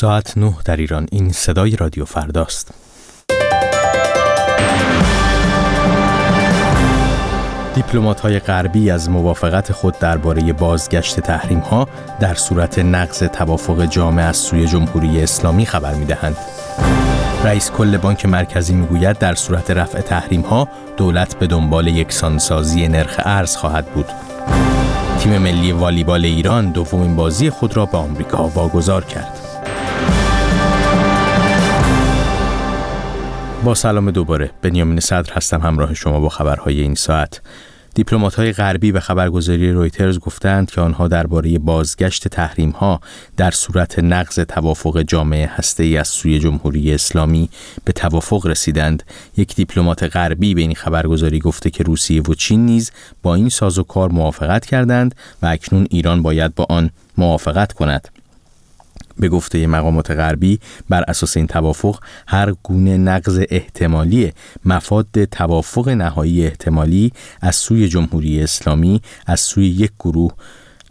ساعت نه در ایران این صدای رادیو فرداست دیپلمات های غربی از موافقت خود درباره بازگشت تحریم ها در صورت نقض توافق جامع از سوی جمهوری اسلامی خبر می دهند. رئیس کل بانک مرکزی می‌گوید در صورت رفع تحریم ها دولت به دنبال یکسانسازی نرخ ارز خواهد بود. تیم ملی والیبال ایران دومین بازی خود را به آمریکا واگذار کرد. با سلام دوباره. بنیامین صدر هستم همراه شما با خبرهای این ساعت. دیپلمات های غربی به خبرگزاری رویترز گفتند که آنها درباره بازگشت تحریم ها در صورت نقض توافق جامعه هسته ای از سوی جمهوری اسلامی به توافق رسیدند. یک دیپلمات غربی به این خبرگزاری گفته که روسیه و چین نیز با این سازوکار موافقت کردند و اکنون ایران باید با آن موافقت کند. به گفته مقامات غربی بر اساس این توافق هر گونه نقض احتمالی مفاد توافق نهایی احتمالی از سوی جمهوری اسلامی از سوی یک گروه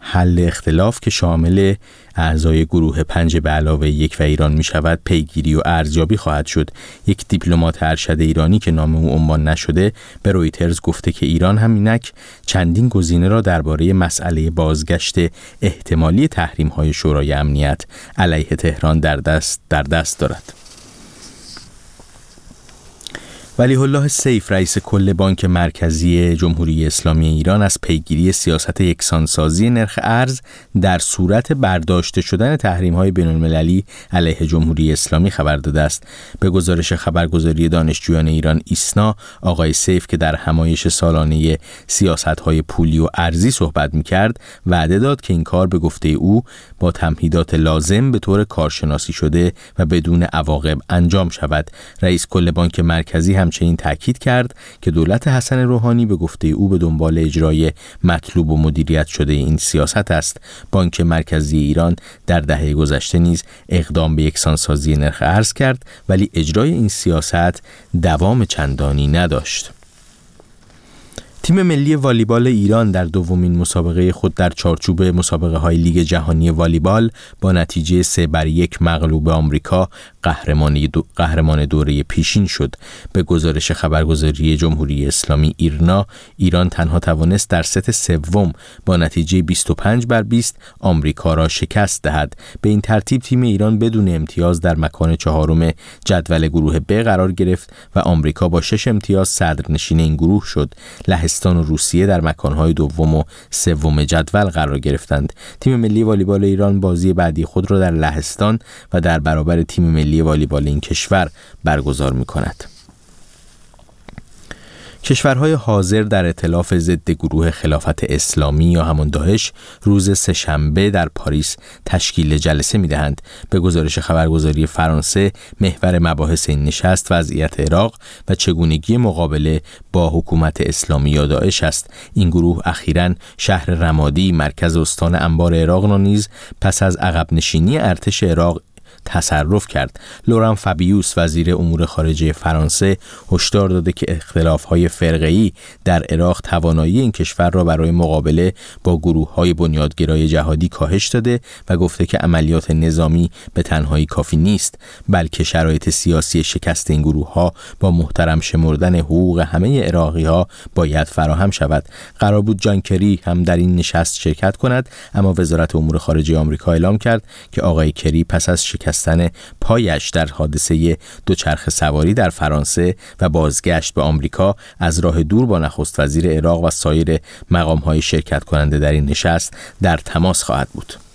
حل اختلاف که شامل اعضای گروه پنج به علاوه یک و ایران می شود پیگیری و ارزیابی خواهد شد. یک دیپلمات ارشد ایرانی که نام او عنوان نشده به رویترز گفته که ایران هم اینک چندین گزینه را درباره مسئله بازگشت احتمالی تحریم های شورای امنیت علیه تهران در دست در دست دارد. ولی الله سیف رئیس کل بانک مرکزی جمهوری اسلامی ایران از پیگیری سیاست یکسانسازی نرخ ارز در صورت برداشته شدن تحریم های بین المللی علیه جمهوری اسلامی خبر داده است. به گزارش خبرگزاری دانشجویان ایران ایسنا آقای سیف که در همایش سالانه سیاست های پولی و ارزی صحبت می کرد وعده داد که این کار به گفته او با تمهیدات لازم به طور کارشناسی شده و بدون عواقب انجام شود. رئیس کل بانک مرکزی هم همچنین تاکید کرد که دولت حسن روحانی به گفته او به دنبال اجرای مطلوب و مدیریت شده این سیاست است. بانک مرکزی ایران در دهه گذشته نیز اقدام به یکسانسازی نرخ ارز کرد ولی اجرای این سیاست دوام چندانی نداشت. تیم ملی والیبال ایران در دومین مسابقه خود در چارچوب مسابقه های لیگ جهانی والیبال با نتیجه سه بر یک مغلوب آمریکا قهرمان, قهرمان دوره پیشین شد. به گزارش خبرگزاری جمهوری اسلامی ایرنا ایران تنها توانست در ست سوم با نتیجه 25 بر 20 آمریکا را شکست دهد. به این ترتیب تیم ایران بدون امتیاز در مکان چهارم جدول گروه ب قرار گرفت و آمریکا با شش امتیاز صدرنشین این گروه شد. لهستان و روسیه در مکانهای دوم و سوم جدول قرار گرفتند. تیم ملی والیبال ایران بازی بعدی خود را در لهستان و در برابر تیم ملی ملی والیبال این کشور برگزار می کند. کشورهای حاضر در اطلاف ضد گروه خلافت اسلامی یا همان داعش روز سهشنبه در پاریس تشکیل جلسه می دهند. به گزارش خبرگزاری فرانسه محور مباحث این نشست وضعیت عراق و چگونگی مقابله با حکومت اسلامی یا داعش است این گروه اخیرا شهر رمادی مرکز استان انبار عراق را نیز پس از عقب نشینی ارتش عراق تصرف کرد. لوران فابیوس وزیر امور خارجه فرانسه هشدار داده که اختلاف‌های فرقه‌ای در عراق توانایی این کشور را برای مقابله با گروه‌های بنیادگرای جهادی کاهش داده و گفته که عملیات نظامی به تنهایی کافی نیست بلکه شرایط سیاسی شکست این گروه‌ها با محترم شمردن حقوق همه عراقی‌ها باید فراهم شود. قرار بود جان کری هم در این نشست شرکت کند اما وزارت امور خارجه آمریکا اعلام کرد که آقای کری پس از شکست شکستن پایش در حادثه دوچرخ سواری در فرانسه و بازگشت به آمریکا از راه دور با نخست وزیر عراق و سایر مقام های شرکت کننده در این نشست در تماس خواهد بود.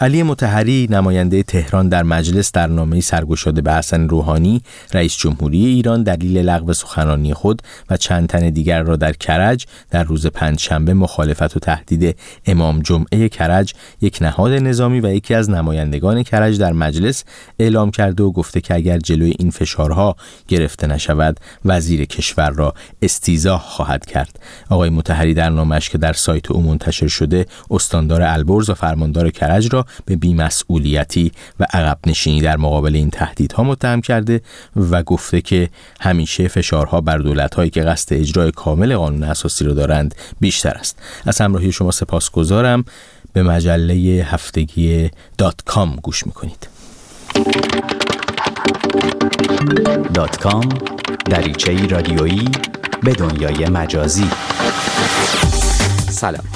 علی متحری نماینده تهران در مجلس در نامه سرگشاده به حسن روحانی رئیس جمهوری ایران دلیل لغو سخنرانی خود و چند تن دیگر را در کرج در روز پنجشنبه مخالفت و تهدید امام جمعه کرج یک نهاد نظامی و یکی از نمایندگان کرج در مجلس اعلام کرده و گفته که اگر جلوی این فشارها گرفته نشود وزیر کشور را استیزاه خواهد کرد. آقای متحری در نامش که در سایت او منتشر شده استاندار البرز و فرماندار کرج را به بیمسئولیتی و عقب نشینی در مقابل این تهدیدها متهم کرده و گفته که همیشه فشارها بر دولت‌هایی که قصد اجرای کامل قانون اساسی را دارند بیشتر است. از همراهی شما سپاسگزارم. به مجله هفتگی دات کام گوش می‌کنید. دات کام دریچه رادیویی به دنیای مجازی. سلام.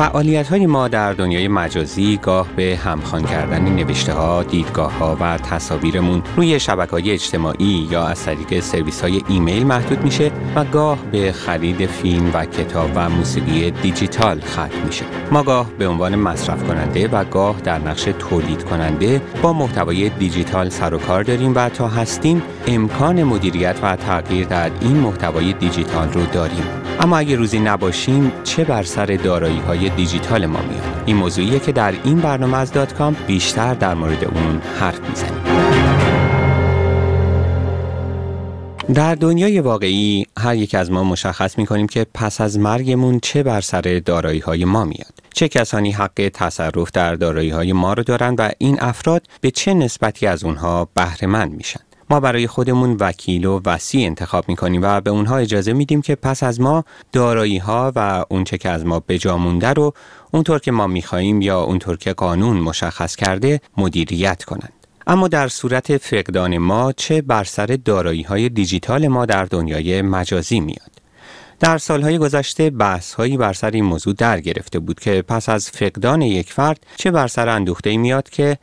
فعالیت های ما در دنیای مجازی گاه به همخوان کردن نوشته ها، دیدگاه ها و تصاویرمون روی شبکه های اجتماعی یا از طریق سرویس های ایمیل محدود میشه و گاه به خرید فیلم و کتاب و موسیقی دیجیتال ختم میشه. ما گاه به عنوان مصرف کننده و گاه در نقش تولید کننده با محتوای دیجیتال سر و کار داریم و تا هستیم امکان مدیریت و تغییر در این محتوای دیجیتال رو داریم. اما اگه روزی نباشیم چه بر سر دارایی های دیجیتال ما میاد این موضوعیه که در این برنامه از دات کام بیشتر در مورد اون حرف می‌زنیم در دنیای واقعی هر یک از ما مشخص می کنیم که پس از مرگمون چه بر سر دارایی های ما میاد. چه کسانی حق تصرف در دارایی های ما رو دارند و این افراد به چه نسبتی از اونها بهره مند میشن. ما برای خودمون وکیل و وسیع انتخاب می کنیم و به اونها اجازه میدیم که پس از ما دارایی ها و اونچه که از ما بجا مونده رو اونطور که ما می‌خواهیم یا اونطور که قانون مشخص کرده مدیریت کنند. اما در صورت فقدان ما چه بر سر دارایی های دیجیتال ما در دنیای مجازی میاد؟ در سالهای گذشته بحث هایی بر سر این موضوع در گرفته بود که پس از فقدان یک فرد چه بر سر اندوخته میاد که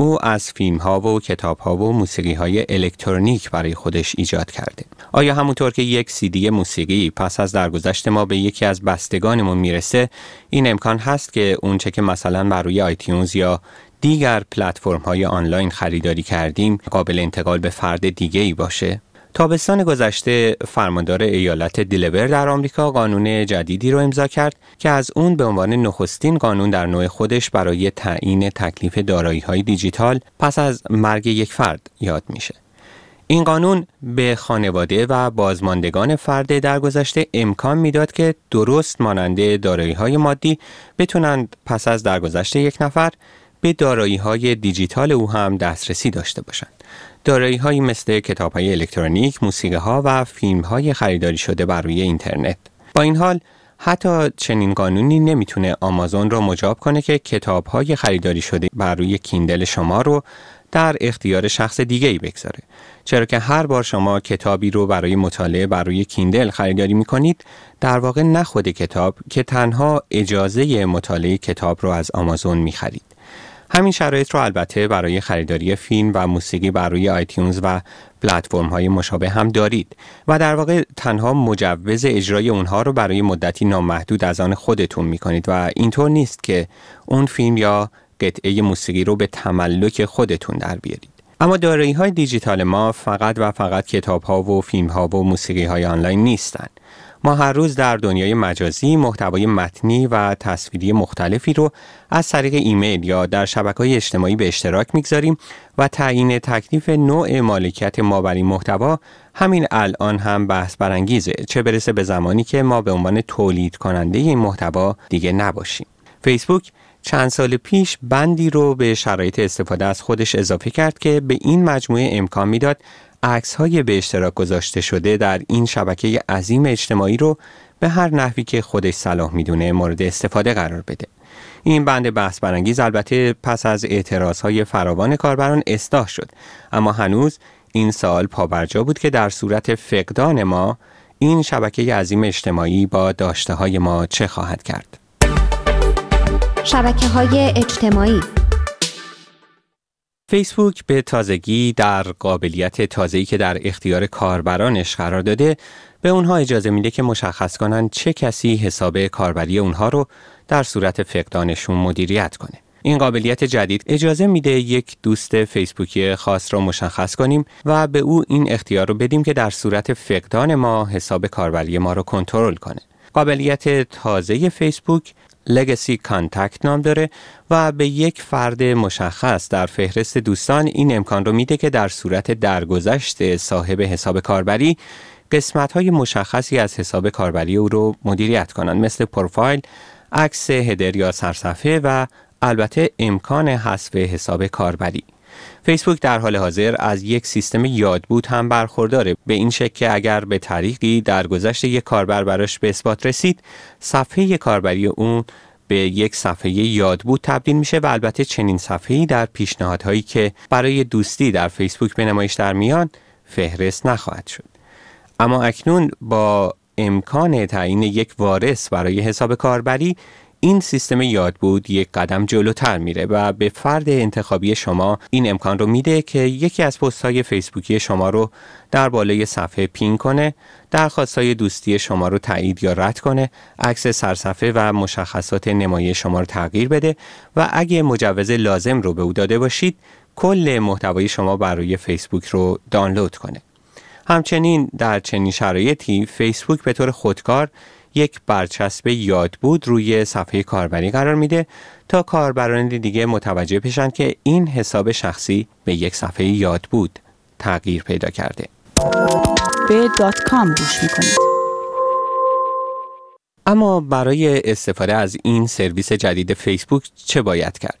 او از فیلم ها و کتاب ها و موسیقی های الکترونیک برای خودش ایجاد کرده. آیا همونطور که یک سیدی موسیقی پس از درگذشت ما به یکی از بستگانمون می‌رسه این امکان هست که اونچه که مثلا بر روی آیتیونز یا دیگر پلتفرم های آنلاین خریداری کردیم قابل انتقال به فرد دیگه ای باشه؟ تابستان گذشته فرماندار ایالت دیلور در آمریکا قانون جدیدی رو امضا کرد که از اون به عنوان نخستین قانون در نوع خودش برای تعیین تکلیف دارایی های دیجیتال پس از مرگ یک فرد یاد میشه. این قانون به خانواده و بازماندگان فرد درگذشته امکان می‌داد که درست ماننده دارایی های مادی بتونند پس از درگذشت یک نفر به دارایی های دیجیتال او هم دسترسی داشته باشند. دارایی هایی مثل کتاب های الکترونیک، موسیقی ها و فیلم های خریداری شده بر روی اینترنت. با این حال حتی چنین قانونی نمی‌تونه آمازون را مجاب کنه که کتاب های خریداری شده بر روی کیندل شما رو در اختیار شخص دیگه ای بگذاره چرا که هر بار شما کتابی رو برای مطالعه بر روی کیندل خریداری می کنید در واقع نه خود کتاب که تنها اجازه مطالعه کتاب رو از آمازون می خرید همین شرایط رو البته برای خریداری فیلم و موسیقی بر روی آیتیونز و پلتفرم های مشابه هم دارید و در واقع تنها مجوز اجرای اونها رو برای مدتی نامحدود از آن خودتون می کنید و اینطور نیست که اون فیلم یا قطعه موسیقی رو به تملک خودتون در بیارید. اما دارایی های دیجیتال ما فقط و فقط کتاب ها و فیلم ها و موسیقی های آنلاین نیستند. ما هر روز در دنیای مجازی محتوای متنی و تصویری مختلفی رو از طریق ایمیل یا در شبکه های اجتماعی به اشتراک می‌گذاریم و تعیین تکلیف نوع مالکیت ما بر این محتوا همین الان هم بحث برانگیزه چه برسه به زمانی که ما به عنوان تولید کننده این محتوا دیگه نباشیم. فیسبوک چند سال پیش بندی رو به شرایط استفاده از خودش اضافه کرد که به این مجموعه امکان می‌داد عکس های به اشتراک گذاشته شده در این شبکه عظیم اجتماعی رو به هر نحوی که خودش صلاح می‌دونه مورد استفاده قرار بده. این بند بحث برانگیز البته پس از اعتراض های فراوان کاربران اصلاح شد اما هنوز این سال پابرجا بود که در صورت فقدان ما این شبکه عظیم اجتماعی با داشته های ما چه خواهد کرد شبکه های اجتماعی فیسبوک به تازگی در قابلیت تازه‌ای که در اختیار کاربرانش قرار داده به اونها اجازه میده که مشخص کنند چه کسی حساب کاربری اونها رو در صورت فقدانشون مدیریت کنه. این قابلیت جدید اجازه میده یک دوست فیسبوکی خاص را مشخص کنیم و به او این اختیار رو بدیم که در صورت فقدان ما حساب کاربری ما رو کنترل کنه. قابلیت تازه فیسبوک Legacy Contact نام داره و به یک فرد مشخص در فهرست دوستان این امکان رو میده که در صورت درگذشت صاحب حساب کاربری قسمت های مشخصی از حساب کاربری او رو مدیریت کنند مثل پروفایل، عکس header یا سرصفحه و البته امکان حذف حساب کاربری. فیسبوک در حال حاضر از یک سیستم یادبود هم برخورداره. به این شکل که اگر به طریقی در گذشت یک کاربر براش به اثبات رسید صفحه کاربری اون به یک صفحه یادبود تبدیل میشه و البته چنین صفحه‌ای در پیشنهادهایی که برای دوستی در فیسبوک به نمایش در میان فهرست نخواهد شد. اما اکنون با امکان تعیین یک وارث برای حساب کاربری این سیستم یادبود یک قدم جلوتر میره و به فرد انتخابی شما این امکان رو میده که یکی از پست های فیسبوکی شما رو در بالای صفحه پین کنه درخواست های دوستی شما رو تایید یا رد کنه عکس سرصفحه و مشخصات نمایی شما رو تغییر بده و اگه مجوز لازم رو به او داده باشید کل محتوای شما برای فیسبوک رو دانلود کنه. همچنین در چنین شرایطی فیسبوک به طور خودکار یک برچسب یاد بود روی صفحه کاربری قرار میده تا کاربران دیگه متوجه بشن که این حساب شخصی به یک صفحه یاد بود تغییر پیدا کرده به دات کام گوش می‌کنید اما برای استفاده از این سرویس جدید فیسبوک چه باید کرد؟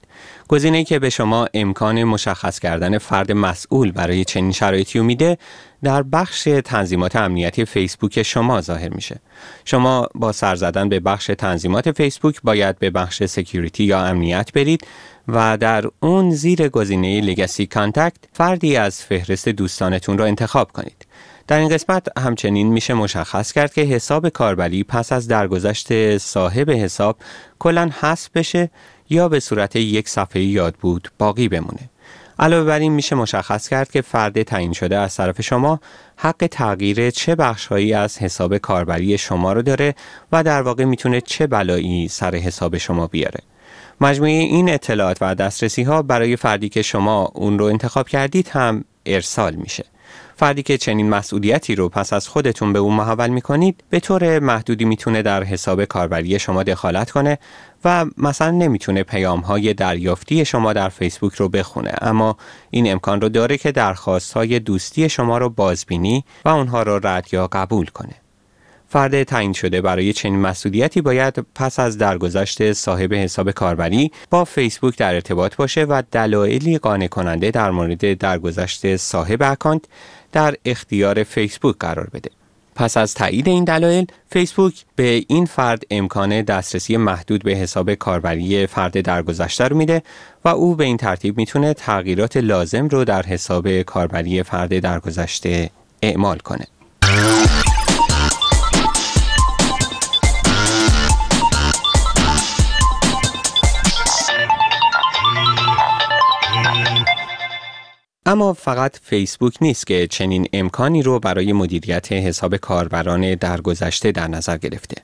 گزینه‌ای که به شما امکان مشخص کردن فرد مسئول برای چنین شرایطی میده در بخش تنظیمات امنیتی فیسبوک شما ظاهر میشه. شما با سر زدن به بخش تنظیمات فیسبوک باید به بخش security یا امنیت برید و در اون زیر گزینه لگسی کانتکت فردی از فهرست دوستانتون را انتخاب کنید. در این قسمت همچنین میشه مشخص کرد که حساب کاربری پس از درگذشت صاحب حساب کلا حذف بشه یا به صورت یک صفحه یاد بود باقی بمونه. علاوه بر این میشه مشخص کرد که فرد تعیین شده از طرف شما حق تغییر چه بخشهایی از حساب کاربری شما رو داره و در واقع می‌تونه چه بلایی سر حساب شما بیاره. مجموعه این اطلاعات و دسترسی ها برای فردی که شما اون رو انتخاب کردید هم ارسال میشه. فردی که چنین مسئولیتی رو پس از خودتون به اون محول می‌کنید به طور محدودی می‌تونه در حساب کاربری شما دخالت کنه و مثلا نمی‌تونه پیام های دریافتی شما در فیسبوک رو بخونه. اما این امکان رو داره که درخواست های دوستی شما رو بازبینی و اونها رو رد یا قبول کنه. فرد تعیین شده برای چنین مسئولیتی باید پس از درگذشت صاحب حساب کاربری با فیسبوک در ارتباط باشه و دلایلی قانع کننده در مورد درگذشت صاحب اکانت در اختیار فیسبوک قرار بده. پس از تایید این دلایل فیسبوک به این فرد امکان دسترسی محدود به حساب کاربری فرد درگذشته رو میده و او به این ترتیب می‌تونه تغییرات لازم رو در حساب کاربری فرد درگذشته اعمال کنه. اما فقط فیسبوک نیست که چنین امکانی رو برای مدیریت حساب کاربران درگذشته در نظر گرفته.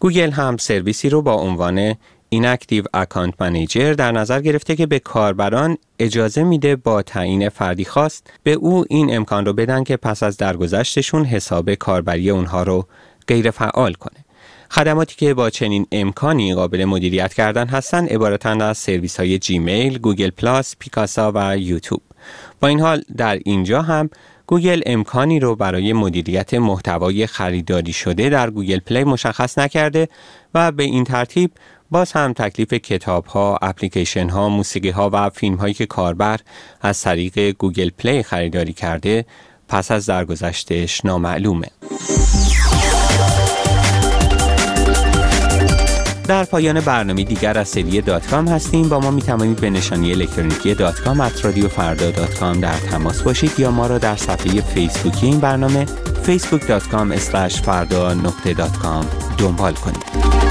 گوگل هم سرویسی رو با عنوان Inactive Account Manager در نظر گرفته که به کاربران اجازه میده با تعیین فردی خاص به او این امکان رو بدن که پس از درگذشتشون حساب کاربری اونها رو غیر فعال کنه. خدماتی که با چنین امکانی قابل مدیریت کردن هستند عبارتند از سرویس های جیمیل، گوگل پلاس، پیکاسا و یوتیوب. با این حال در اینجا هم گوگل امکانی رو برای مدیریت محتوای خریداری شده در گوگل پلی مشخص نکرده و به این ترتیب باز هم تکلیف کتاب ها، اپلیکیشن ها، موسیقی ها و فیلم هایی که کاربر از طریق گوگل پلی خریداری کرده پس از درگذشتش نامعلومه. در پایان برنامه دیگر از سری دات کام هستیم. با ما می توانید به نشانی الکترونیکی دات کام at رادیو فردا dot com در تماس باشید یا ما را در صفحه فیسبوکی این برنامه facebook.com فردا نقطه dot com دنبال کنید.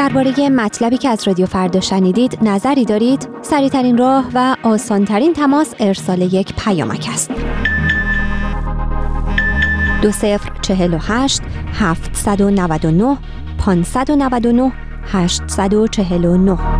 درباره مطلبی که از رادیو فردا شنیدید نظری دارید. سریعترین راه و آسانترین تماس ارسال یک پیامک است. دو صفر چهل و هشت هفت و نود و نه پانصد و نود و نه هشتصد و چهل و نه.